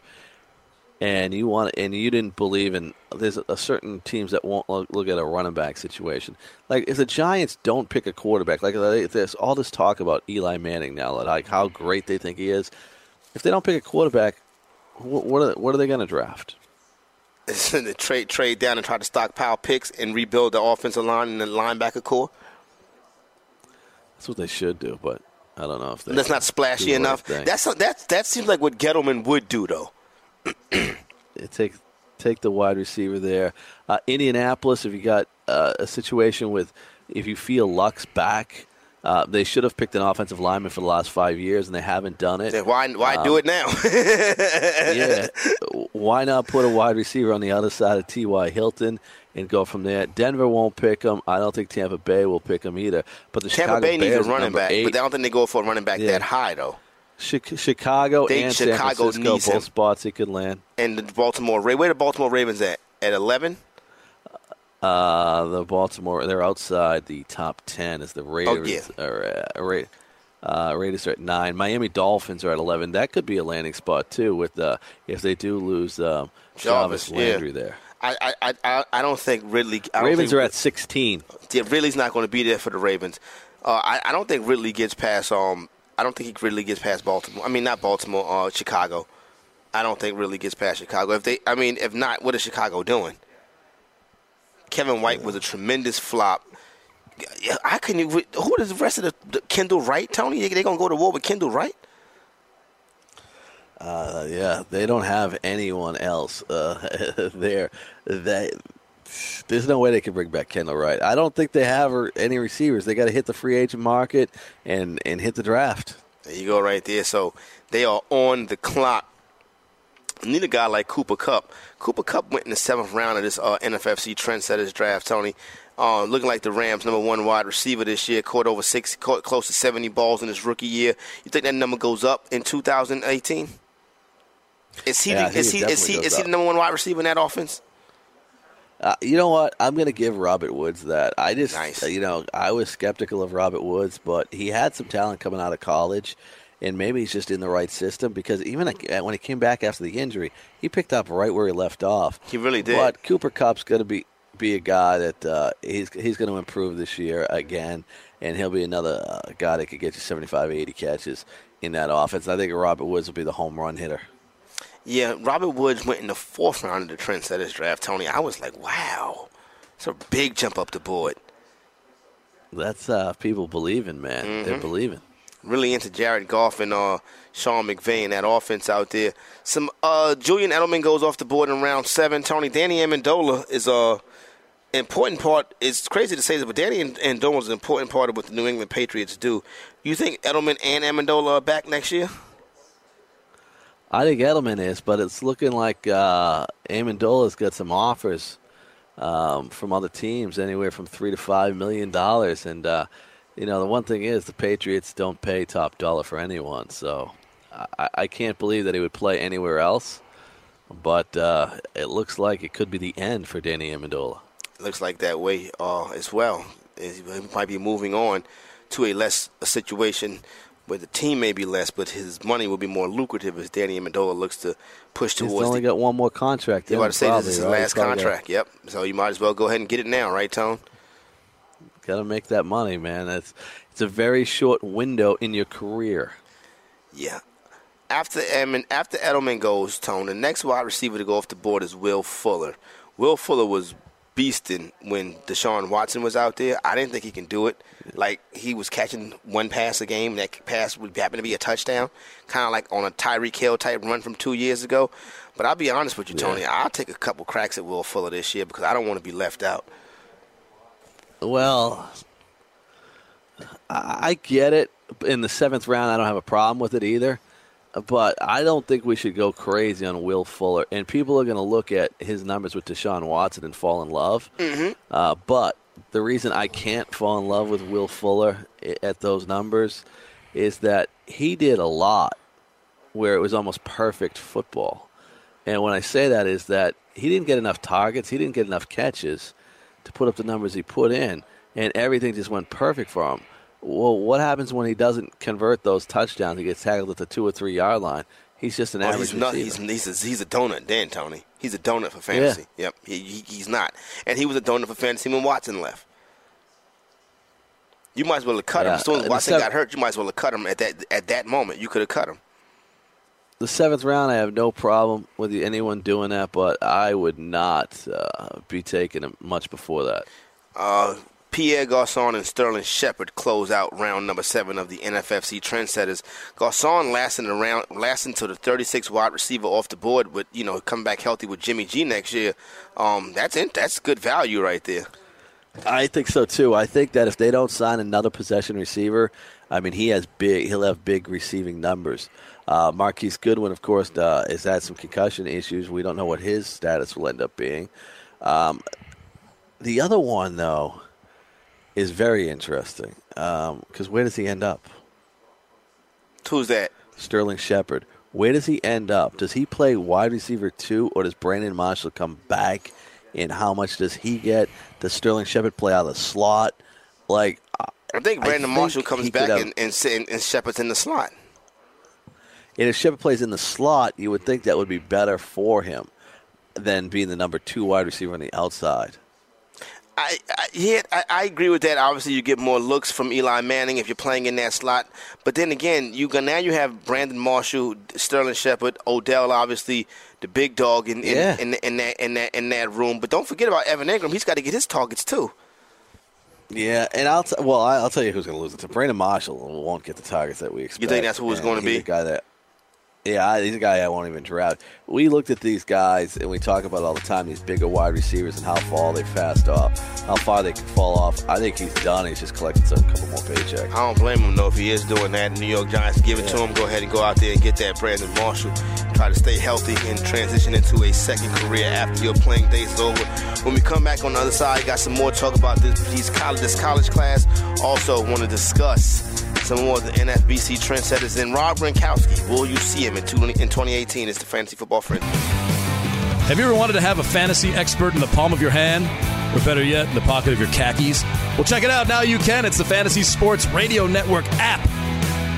and you want and you didn't believe in there's a certain teams that won't look, at a running back situation. Like if the Giants don't pick a quarterback, like there's all this talk about Eli Manning now, like how great they think he is. If they don't pick a quarterback, what are what are they going to draft?
To trade trade down and try to stockpile picks and rebuild the offensive line and the linebacker core.
That's what they should do, but I don't know if
that's not splashy enough. That's that that seems like what Gettleman would do, though.
take take the wide receiver there. Uh, Indianapolis, if you got uh, a situation with if you feel Luck's back. Uh, they should have picked an offensive lineman for the last five years, and they haven't done it.
Why why um, do it now?
yeah, why not put a wide receiver on the other side of T.Y. Hilton and go from there. Denver won't pick him. I don't think Tampa Bay will pick him either. But the
Tampa
Chicago
Bay
Bears,
needs a running back,
eight.
but I don't think they go for a running back yeah. that high though.
Chicago
they,
and
Chicago
San Francisco, both spots he could land.
And the Baltimore, where the Baltimore Ravens at? At eleven?
Uh, the Baltimore, they're outside the top ten. As the Raiders
oh, yeah.
are, uh, uh, Raiders are at nine. Miami Dolphins are at eleven. That could be a landing spot too. With uh, if they do lose um, Jarvis, Jarvis Landry
yeah.
there.
I, I, I, I don't think Ridley. I
Ravens
think,
are at 16.
Yeah, Ridley's not going to be there for the Ravens. Uh, I, I don't think Ridley gets past. Um, I don't think he really gets past Baltimore. I mean, not Baltimore. Uh, Chicago. I don't think Ridley gets past Chicago. If they, I mean, if not, what is Chicago doing? Kevin White was a tremendous flop. I couldn't. Who is the rest of the, the Kendall Wright? Tony, they, they gonna go to war with Kendall Wright?
Uh, yeah, they don't have anyone else uh, there. That there's no way they can bring back Kendall Wright. I don't think they have any receivers. They got to hit the free agent market and and hit the draft.
There you go, right there. So they are on the clock. need a guy like Cooper Kupp. Cooper Kupp went in the seventh round of this uh, NFFC Trendsetters draft, Tony. Uh, looking like the Rams' number one wide receiver this year, caught over six, caught close to 70 balls in his rookie year. You think that number goes up in 2018? Is he?
Yeah,
the,
think
is he? Is he? Is he the number one wide receiver in that offense?
Uh, you know what? I'm going to give Robert Woods that. I just,
Nice.
you know, I was skeptical of Robert Woods, but he had some talent coming out of college, and maybe he's just in the right system because even uh, when he came back after the injury, he picked up right where he left off.
He really did.
But Cooper Kupp's going to be be a guy that uh, he's he's going to improve this year again, and he'll be another uh, guy that could get you 75, 80 catches in that offense. I think Robert Woods will be the home run hitter.
Yeah, Robert Woods went in the fourth round of the Trendsetters draft, Tony. I was like, wow, it's a big jump up the board.
That's uh, people believing, man.
Mm-hmm.
They're believing.
Really into Jared Goff and uh, Sean McVay and that offense out there. Some uh, Julian Edelman goes off the board in round seven. Tony Danny Amendola is a important part. It's crazy to say this, but Danny Amendola is an important part of what the New England Patriots do. You think Edelman and Amendola are back next year?
I think Edelman is, but it's looking like uh, Amendola's got some offers um, from other teams, anywhere from three to five million dollars. And uh, you know, the one thing is, the Patriots don't pay top dollar for anyone, so I, I can't believe that he would play anywhere else. But uh, it looks like it could be the end for Danny Amendola.
looks like that way uh, as well. He might be moving on to a less a situation where the team may be less, but his money will be more lucrative as Danny Amendola looks to push towards.
He's only
the.
got one more contract.
You
in
about to say
probably,
this is his
right?
last contract. Yep. So you might as well go ahead and get it now, right, Tone?
Got to make that money, man. It's it's a very short window in your career.
Yeah. After Edelman, after Edelman goes, Tone, the next wide receiver to go off the board is Will Fuller. Will Fuller was beasting when Deshaun Watson was out there. I didn't think he can do it. Like he was catching one pass a game, and that pass would happen to be a touchdown, kind of like on a Tyreek Hill type run from two years ago. But I'll be honest with you, Tony. I'll take a couple cracks at Will Fuller this year because I don't want to be left out.
Well, I I get it. In the seventh round, I don't have a problem with it either. But I don't think we should go crazy on Will Fuller. And people are going to look at his numbers with Deshaun Watson and fall in love. Mm-hmm. Uh, but the reason I can't fall in love with Will Fuller at those numbers is that he did a lot where it was almost perfect football. And when I say that is that he didn't get enough targets, he didn't get enough catches to put up the numbers he put in, and everything just went perfect for him. Well, what happens when he doesn't convert those touchdowns? He gets tackled at the two or three yard line. He's just an
Oh,
average
he's not. He's, he's, a, he's a donut, Dan Tony. He's a donut for fantasy. Yep, he, he, he's not, and he was a donut for fantasy when Watson left. You might as well have cut him.
Yeah,
As soon as Watson
sev-
got hurt, you might as well have cut him at that at that moment. You could have cut him.
the seventh round, I have no problem with anyone doing that, but I would not uh, be taking him much before that.
Uh, Pierre Garcon and Sterling Shepard close out round number seven of the NFFC Trendsetters. Garcon lasting around, lasting to the 36 wide receiver off the board, with you know come back healthy with Jimmy G next year. Um, that's in, that's good value right there.
I think so too. I think that if they don't sign another possession receiver, I mean, he has big. He'll have big receiving numbers. Uh, Marquise Goodwin, of course, uh, has had some concussion issues. We don't know what his status will end up being. Um, the other one, though, is very interesting um, because where does he end up?
Who's that?
Sterling Shepard. Where does he end up? Does he play wide receiver two, or does Brandon Marshall come back? And how much does he get? Does Sterling Shepard play out of the slot? Like,
I think
I
Brandon
think
Marshall comes back
have-
and, and, and Shepard's in the slot.
and if Shepard plays in the slot, you would think that would be better for him than being the number two wide receiver on the outside.
I, I yeah, I, I agree with that. Obviously, you get more looks from Eli Manning if you're playing in that slot. But then again, you now you have Brandon Marshall, Sterling Shepard, Odell, obviously the big dog in in,
Yeah.
in, in that in that in that room. But don't forget about Evan Engram. He's got to get his targets too.
Yeah, and I'll t- well, I'll tell you who's going to lose it. To Brandon Marshall won't get the targets that we expect.
You think that's who it's gonna be?
a guy that Yeah, he's a guy I won't even draft. We looked at these guys and we talk about all the time these bigger wide receivers and how far they fast off, how far they can fall off. I think he's done. He's just collecting some couple more paychecks.
I don't blame him though if he is doing that. New York Giants give it to him. Go ahead and go out there and get that Brandon Marshall. Try to stay healthy and transition into a second career after your playing days is over. When we come back on the other side, got some more talk about this these college this college class. Also want to discuss some more of the NFFC trendsetters in Rob Gronkowski. Will you see him in 2018? It's the Fantasy Football Friend.
Have you ever wanted to have a fantasy expert in the palm of your hand? Or better yet, in the pocket of your khakis? Well, check it out. Now you can. It's the Fantasy Sports Radio Network app.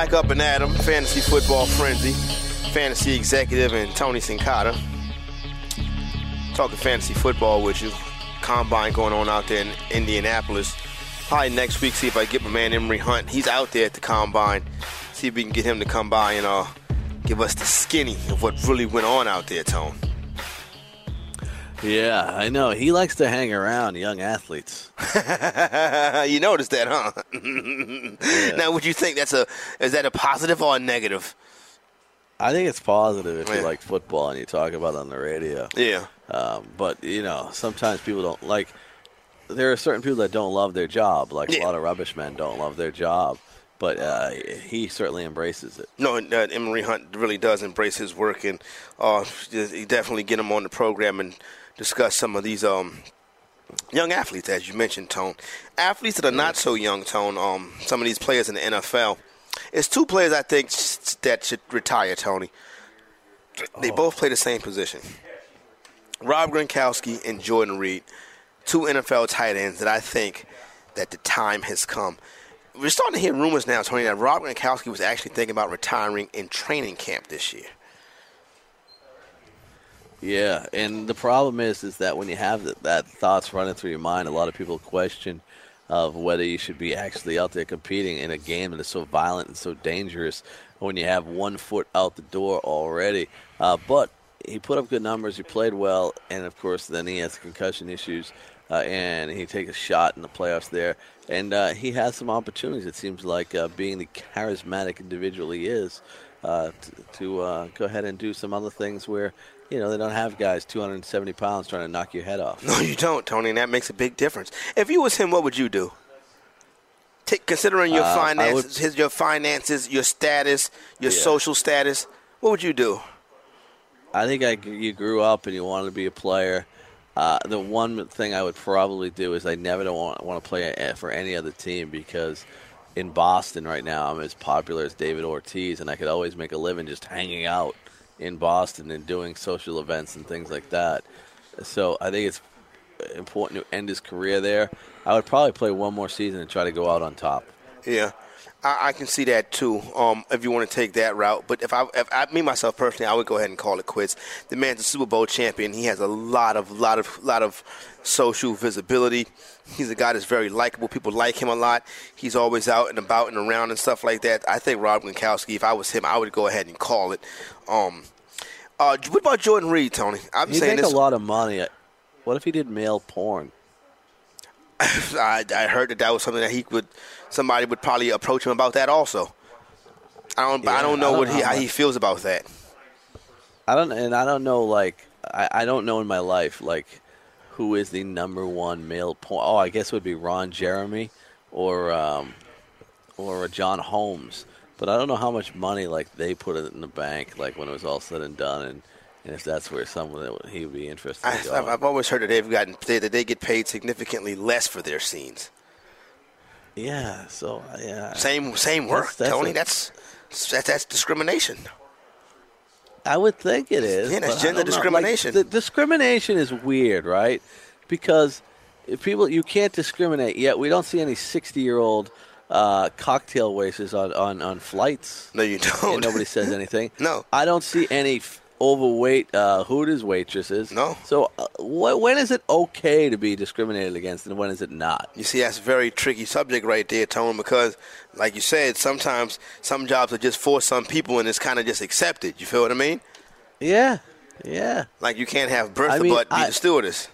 Back up and Adam, Fantasy Football Frenzy, Fantasy Executive, and Tony Sincata. Talking fantasy football with you. Combine going on out there in Indianapolis. Probably next week, see if I get my man Emory Hunt. He's out there at the combine. See if we can get him to come by and uh, give us the skinny of what really went on out there, Tone.
Yeah, I know. He likes to hang around young athletes.
you noticed that, huh? yeah. Now, would you think that's a is that a positive or a negative?
I think it's positive if yeah. you like football and you talk about it on the radio.
Yeah.
Um, but you know, sometimes people don't like. There are certain people that don't love their job. Like yeah. a lot of rubbish men don't love their job but uh, he certainly embraces it.
No, uh, Emory Hunt really does embrace his work, and uh, definitely get him on the program and discuss some of these um, young athletes, as you mentioned, Tone. Athletes that are not so young, Tone. Um, some of these players in the NFL. It's two players I think that should retire, Tony. They oh. both play the same position. Rob Gronkowski and Jordan Reed, two NFL tight ends that I think that the time has come. We're starting to hear rumors now, Tony, that Rob Gronkowski was actually thinking about retiring in training camp this year.
Yeah, and the problem is, is that when you have that, that thoughts running through your mind, a lot of people question of whether you should be actually out there competing in a game that is so violent and so dangerous when you have one foot out the door already. Uh, but he put up good numbers. He played well, and of course, then he has concussion issues, uh, and he takes a shot in the playoffs there. And uh, he has some opportunities. It seems like uh, being the charismatic individual he is, uh, to, to uh, go ahead and do some other things where you know, they don't have guys 270 pounds trying to knock your head off.
No, you don't, Tony, and that makes a big difference. If you was him, what would you do? Take, considering your uh, finances, would, his, your finances, your status, your yeah. social status, what would you do?
I think I, you grew up and you wanted to be a player. Uh, the one thing I would probably do is I never don't want, want to play for any other team because in Boston right now I'm as popular as David Ortiz, and I could always make a living just hanging out – in Boston and doing social events and things like that. So I think it's important to end his career there. I would probably play one more season and try to go out on top.
Yeah. I, I can see that too. Um, if you want to take that route, but if I, if I, me myself personally, I would go ahead and call it quits. The man's a Super Bowl champion. He has a lot of, lot of, lot of social visibility. He's a guy that's very likable. People like him a lot. He's always out and about and around and stuff like that. I think Rob Gronkowski, if I was him, I would go ahead and call it. Um, uh, what about Jordan Reed, Tony?
I'm he saying make this. a lot of money. What if he did male porn?
I, I heard that that was something that he would somebody would probably approach him about that also. I don't yeah, I don't know I don't what know he how he feels about that.
I don't and I don't know like I, I don't know in my life like who is the number one male porn. Oh, I guess it would be Ron Jeremy or um, or John Holmes. But I don't know how much money like they put it in the bank like when it was all said and done and and if that's where someone that he would be interested. I,
have I've always heard that they've gotten that they get paid significantly less for their scenes.
Yeah. So yeah.
Same same work, that's, that's Tony. A, that's, that's that's discrimination.
I would think it is.
Yeah, that's gender discrimination.
Like, the discrimination is weird, right? Because if people you can't discriminate yet. We don't see any sixty-year-old uh, cocktail wasters on, on, on flights.
No, you don't.
And nobody says anything.
No.
I don't see any overweight uh, Hooters waitresses.
No.
So uh, wh- when is it okay to be discriminated against, and when is it not?
You see, that's a very tricky subject right there, Tone, because, like you said, sometimes some jobs are just for some people and it's kind of just accepted. You feel what I mean?
Yeah, yeah,
Like you can't have Bertha
I mean,
but be
I-
the stewardess.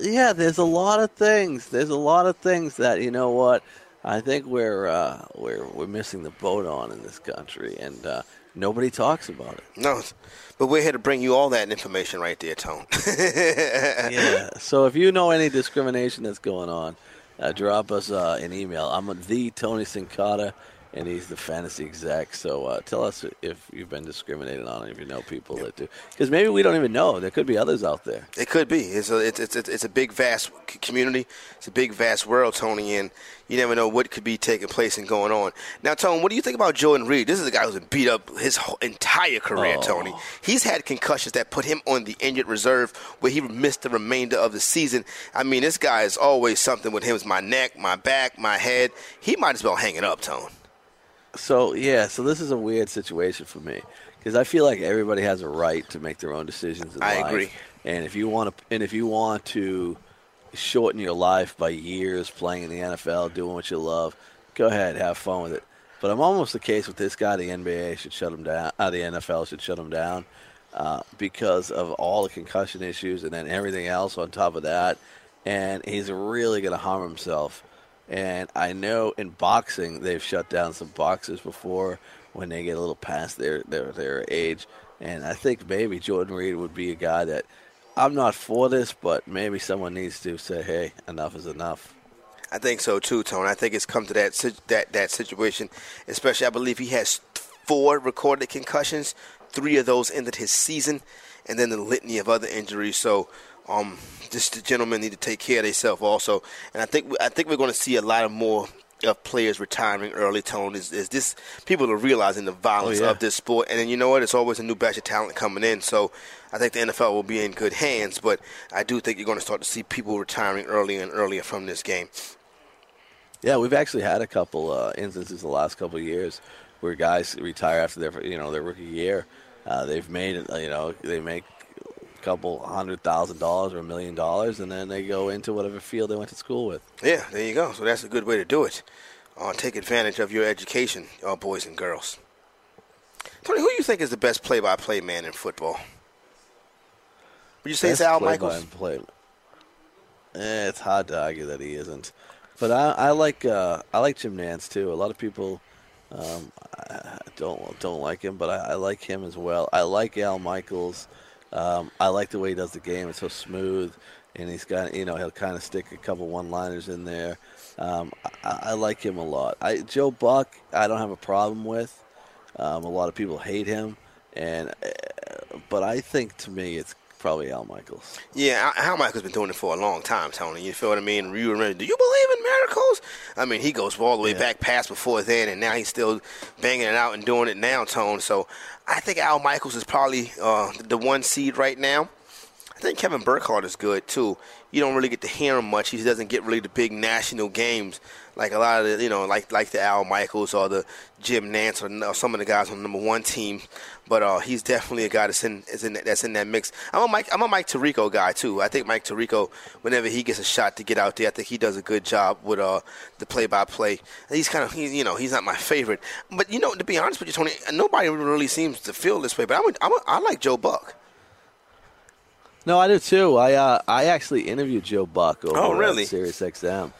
yeah. There's a lot of things. There's a lot of things that you know what. I think we're uh, we're we're missing the boat on in this country, and uh, nobody talks about it.
No, but we're here to bring you all that information right there, Tone.
yeah. So if you know any discrimination that's going on, uh, drop us uh, an email. I'm the Tony Sincata, and he's the fantasy exec. So uh, tell us if you've been discriminated on, and if you know people that do, because maybe we don't even know. There could be others out there.
It could be. It's a it's it's it's a big vast community. It's a big vast world, Tony, and you never know what could be taking place and going on. Now, Tony, what do you think about Jordan Reed? This is a guy who's been beat up his whole entire career,
Oh.
Tony. He's had concussions that put him on the injured reserve, where he missed the remainder of the season. I mean, this guy is always something with him. It's my neck, my back, my head. He might as well hang it up, Tone.
So yeah, so this is a weird situation for me because I feel like everybody has a right to make their own decisions in
I
life.
agree.
And if you want to, and if you want to shorten your life by years playing in the NFL, doing what you love, go ahead, have fun with it. But I'm almost the case with this guy. The NBA should shut him down. Uh, the NFL should shut him down uh, because of all the concussion issues and then everything else on top of that. And he's really going to harm himself. And I know in boxing they've shut down some boxers before when they get a little past their their, their age. And I think maybe Jordan Reed would be a guy that I'm not for this, but maybe someone needs to say, "Hey, enough is enough."
I think so too, Tone. I think it's come to that that that situation. Especially, I believe he has four recorded concussions. Three of those ended his season, and then the litany of other injuries. So, um, just the gentlemen need to take care of themselves also. And I think I think we're going to see a lot of more of players retiring early. Tone is, is this people are realizing the violence
Oh, yeah.
of this sport, and then you know what? It's always a new batch of talent coming in. So. I think the NFL will be in good hands, but I do think you're going to start to see people retiring earlier and earlier from this game.
Yeah, we've actually had a couple uh, instances the last couple of years where guys retire after their you know their rookie year. Uh, they've made it, you know they make couple hundred thousand dollars or a million dollars, and then they go into whatever field they went to school with.
Yeah, there you go. So that's a good way to do it. Uh, take advantage of your education, uh, boys and girls. Tony, who do you think is the best play-by-play man in football? Would you say it's
Best
Al
play-by-
Michaels?
Play. Eh, it's hard to argue that he isn't, but I, I like uh, I like Jim Nantz too. A lot of people um, I don't don't like him, but I, I like him as well. I like Al Michaels. Um, I like the way he does the game. It's so smooth, and he's got you know he'll kind of stick a couple one-liners in there. Um, I, I like him a lot. I, Joe Buck, I don't have a problem with. Um, a lot of people hate him, and uh, but I think to me it's probably Al Michaels.
Yeah, Al Michaels been doing it for a long time, Tony. You feel what I mean? You remember? Do you believe in miracles? I mean, he goes all the way
Yeah.
back past before then, and now he's still banging it out and doing it now, Tone. So I think Al Michaels is probably uh, the one seed right now. I think Kevin Burkhardt is good too. You don't really get to hear him much. He doesn't get really the big national games like a lot of the, you know, like like the Al Michaels or the Jim Nantz or, or some of the guys on the number one team. But uh, he's definitely a guy that's in, is in that's in that mix. I'm a Mike I'm a Mike Tirico guy too. I think Mike Tirico, whenever he gets a shot to get out there, I think he does a good job with uh, the play by play. He's kind of he, you know he's not my favorite, but you know to be honest with you, Tony, nobody really seems to feel this way. But I'm a, I'm a, I like Joe Buck.
No, I do too. I uh, I actually interviewed Joe Buck over
Oh,
at
really?
Sirius XM.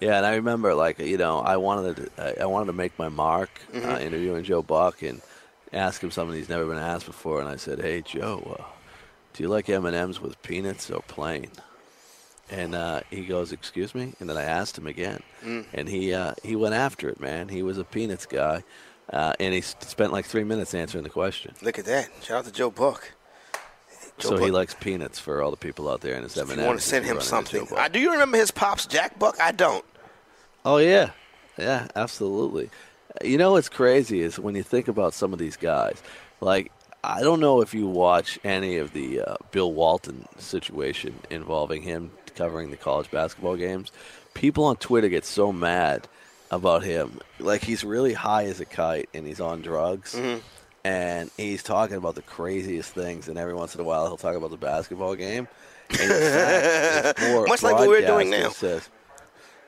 Yeah, and I remember like you know I wanted to I- wanted to make my mark
Mm-hmm.
uh, interviewing Joe Buck and ask him something he's never been asked before, and I said, "Hey Joe, uh, do you like M and M's with peanuts or plain?" And uh, he goes, "Excuse me," and then I asked him again,
Mm.
and he uh, he went after it, man. He was a peanuts guy, uh, and he spent like three minutes answering the question.
Look at that! Shout out to Joe Buck. Joe
so he likes peanuts for all the people out there in his
If
M&Ms.
you want to send him something, I, do you remember his pops, Jack Buck? I don't.
Oh yeah, yeah, absolutely. You know what's crazy is when you think about some of these guys. Like I don't know if you watch any of the uh, Bill Walton situation involving him covering the college basketball games. People on Twitter get so mad about him. Like he's really high as a kite and he's on drugs.
Mm-hmm.
And he's talking about the craziest things, and every once in a while he'll talk about the basketball game. Fact,
Much like what we're doing now.
Says,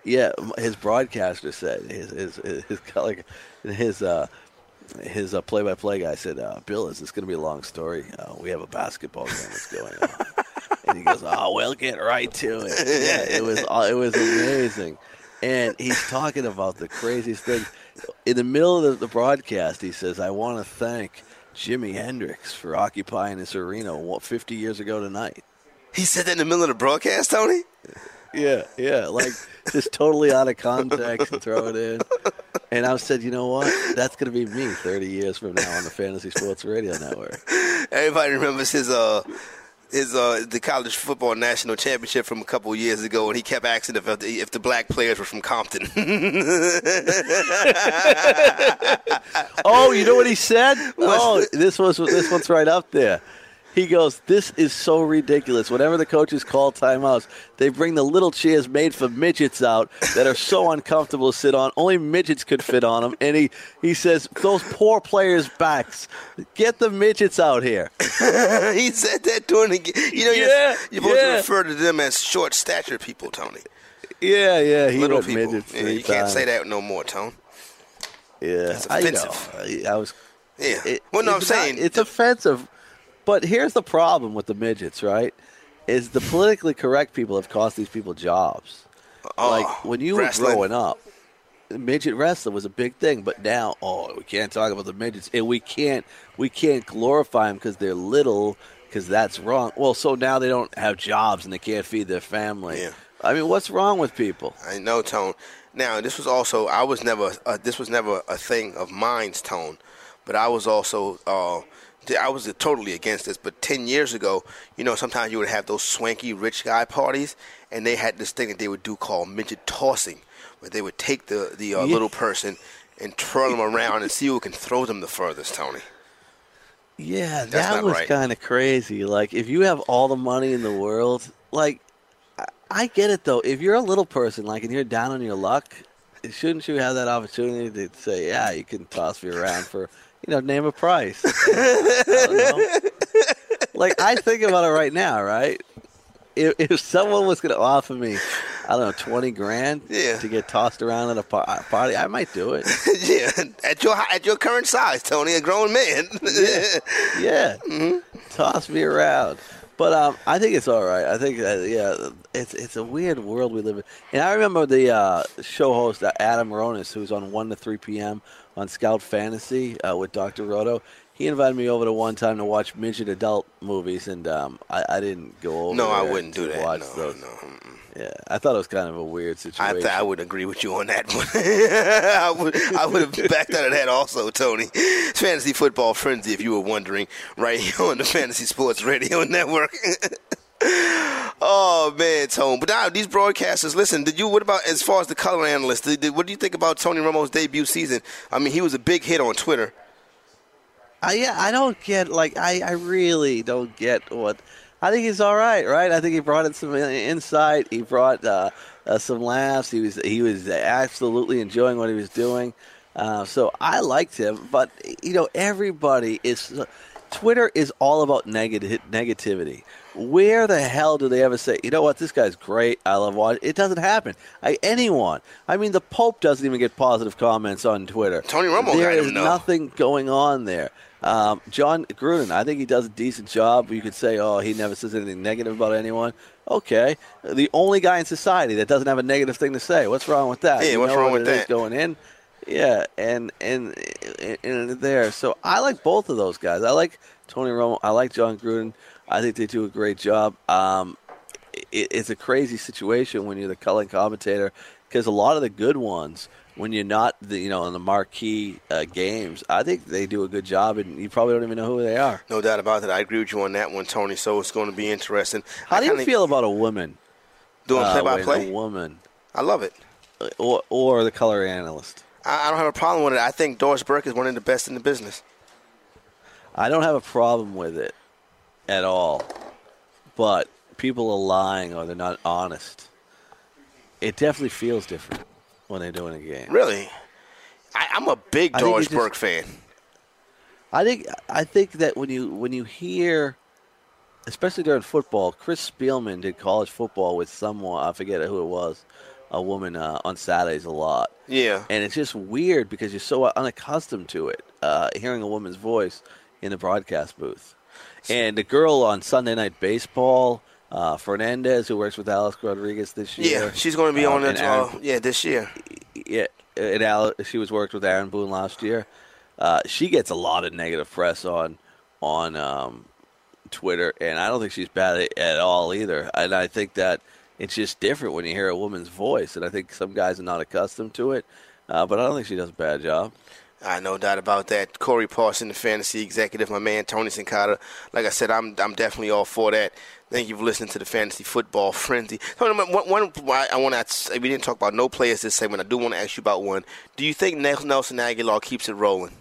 yeah, his broadcaster said his his his, his like his uh his uh, play-by-play guy said, uh, "Bill, is this going to be a long story? Uh, we have a basketball game that's going on." and he goes, "Oh, we'll get right to it." Yeah, it was uh, it was amazing, and he's talking about the craziest things. In the middle of the, broadcast, he says, "I want to thank Jimi Hendrix for occupying this arena 50 years ago tonight."
He said that in the middle of the broadcast, Tony.
Yeah, yeah, like just totally out of context and throw it in. And I said, you know what? That's going to be me 30 years from now on the Fantasy Sports Radio Network.
Everybody remembers his uh his uh the college football national championship from a couple of years ago, and he kept asking if the, if the black players were from Compton.
Oh, you know what he said? Oh, this was this one's right up there. He goes, "This is so ridiculous. Whenever the coaches call timeouts, they bring the little chairs made for midgets out that are so uncomfortable to sit on. Only midgets could fit on them." And he he says, "Those poor players' backs. Get the midgets out here."
he said that during the game. You know, you're,
Yeah,
you're supposed
yeah.
to refer to them as short stature people, Tony.
Yeah, yeah. He
Little people.
midgets
Yeah, you can't say that no more, Tone.
Yeah,
That's
I know. I, was.
Yeah.
it-
well, no, I'm
not-
saying
it's offensive. But here's the problem with the midgets, right? Is the politically correct people have cost these people jobs.
oh,
like when you
wrestling.
were growing up, midget wrestling was a big thing. But now, oh, we can't talk about the midgets, and we can't we can't glorify them because they're little, because that's wrong. Well, so now they don't have jobs and they can't feed their family.
Yeah.
I mean, what's wrong with people?
I know, Tone. Now, this was also I was never uh, this was never a thing of mine's Tone, but I was also uh, I was totally against this. But ten years ago, you know, sometimes you would have those swanky rich guy parties, and they had this thing that they would do called midget tossing, where they would take the the uh,
Yeah.
little person and twirl them around and see who can throw them the furthest, Tony.
Yeah,
That's
that was
right.
kind of crazy. Like, if you have all the money in the world, like, I, I get it though. If you're a little person, like, and you're down on your luck, shouldn't you have that opportunity to say, "Yeah, you can toss me around for, you know, name a price"? I. Like, I think about it right now, right? If, if someone was going to offer me, I don't know, twenty grand
Yeah.
to get tossed around at a party, I might do it.
yeah, at your at your current size, Tony, a grown man.
Yeah, toss me around. But um, I think it's all right. I think uh, yeah, it's it's a weird world we live in. And I remember the uh, show host uh, Adam Ronis, who's on one to three p.m. on Scout Fantasy uh, with Dr. Roto. He invited me over to one time to watch midget adult movies, and um, I, I didn't go over.
no, I wouldn't do that.
Watch
No,
those.
no. mm-mm.
Yeah, I thought it was kind of a weird
I,
situation.
th- I would agree with you on that one. I would I would have backed out of that also, Tony. It's Fantasy Football Frenzy, if you were wondering, right here on the Fantasy Sports Radio Network. oh man, Tone. But now these broadcasters, listen. Did you? What about as far as the color analyst? Did, did- what do you think about Tony Romo's debut season? I mean, he was a big hit on Twitter.
I, yeah, I don't get like I, I really don't get what I think he's all right, right? I think he brought in some insight. He brought uh, uh, some laughs. He was he was absolutely enjoying what he was doing. Uh, so I liked him, but you know everybody is. Twitter is all about negative negativity. Where the hell do they ever say, you know what, this guy's great, I love watching? It doesn't happen. I, anyone. I mean, the Pope doesn't even get positive comments on Twitter.
Tony Romo
There is
got him,
is
though.
nothing going on there. Um, Jon Gruden, I think he does a decent job. You could say, oh, he never says anything negative about anyone. Okay, the only guy in society that doesn't have a negative thing to say. What's wrong with that?
Yeah,
You
what's wrong
what
with that?
Going in, yeah, and and and there. So I like both of those guys. I like Tony Romo. I like Jon Gruden. I think they do a great job. Um, it, it's a crazy situation when you're the color commentator because a lot of the good ones, when you're not, the, you know, in the marquee uh, games, I think they do a good job, and you probably don't even know who they are.
No doubt about that. I agree with you on that one, Tony. So it's going to be interesting.
How
I
do you feel about a woman?
doing
uh,
play by
when
play?
A woman
I love it.
uh, or, or the color analyst.
I, I don't have a problem with it. I think Doris Burke is one of the best in the business.
I don't have a problem with it at all, but people are lying or they're not honest. It definitely feels different. when they're doing a game.
Really? I, I'm a big Doris
it just-
Burke fan.
I think I think that when you when you hear, especially during football, Chris Spielman did college football with someone I forget who it was, a woman uh, on Saturdays a lot,
Yeah.
and it's just weird because you're so unaccustomed to it, uh, hearing a woman's voice in the broadcast booth, and the girl on Sunday Night Baseball. Uh, Fernandez, who works with Alex Rodriguez this year,
Yeah, she's going to be
uh,
on it. Uh, yeah, this year.
yeah, and Al, she was worked with Aaron Boone last year. Uh, she gets a lot of negative press on on um, Twitter, and I don't think she's bad at, at all either. And I think that it's just different when you hear a woman's voice, and I think some guys are not accustomed to it. Uh, but I don't think she does a bad job.
I no doubt about that. Corey Parson, the fantasy executive, my man Tony Sincata. Like I said, I'm I'm definitely all for that. Thank you for listening to the fantasy football frenzy. One, one I want to. We didn't talk about no players this segment. I do want to ask you about one. Do you think Nelson Agholor keeps it rolling?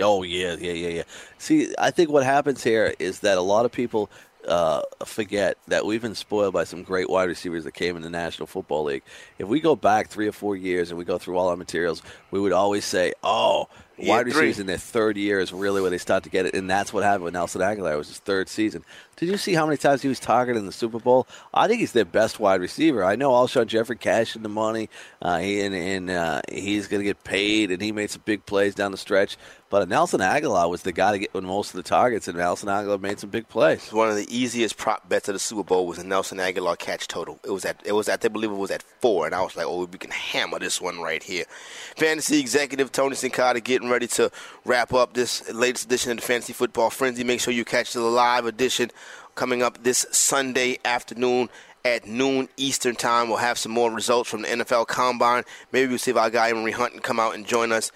Oh yeah, yeah, yeah, yeah. See, I think what happens here is that a lot of people uh, forget that we've been spoiled by some great wide receivers that came in the National Football League. If we go back three or four years and we go through all our materials, we would always say, "Oh,
Year
wide
three.
receivers in their third year is really where they start to get it," and that's what happened with Nelson Agholor. It was his third season. Did you see how many times he was targeted in the Super Bowl? I think he's their best wide receiver. I know Alshon Jeffery cashed in the money, uh, and, and uh, he's going to get paid, and he made some big plays down the stretch. But Nelson Agholor was the guy to get most of the targets, and Nelson Agholor made some big plays.
One of the easiest prop bets of the Super Bowl was a Nelson Agholor catch total. It was at it was at I believe it was at four, and I was like, oh, we can hammer this one right here. Fantasy executive Tony Sincata getting ready to wrap up this latest edition of the Fantasy Football Frenzy. Make sure you catch the live edition coming up this Sunday afternoon at noon Eastern Time. We'll have some more results from the NFL Combine. Maybe we'll see if our guy Emory Hunt can come out and join us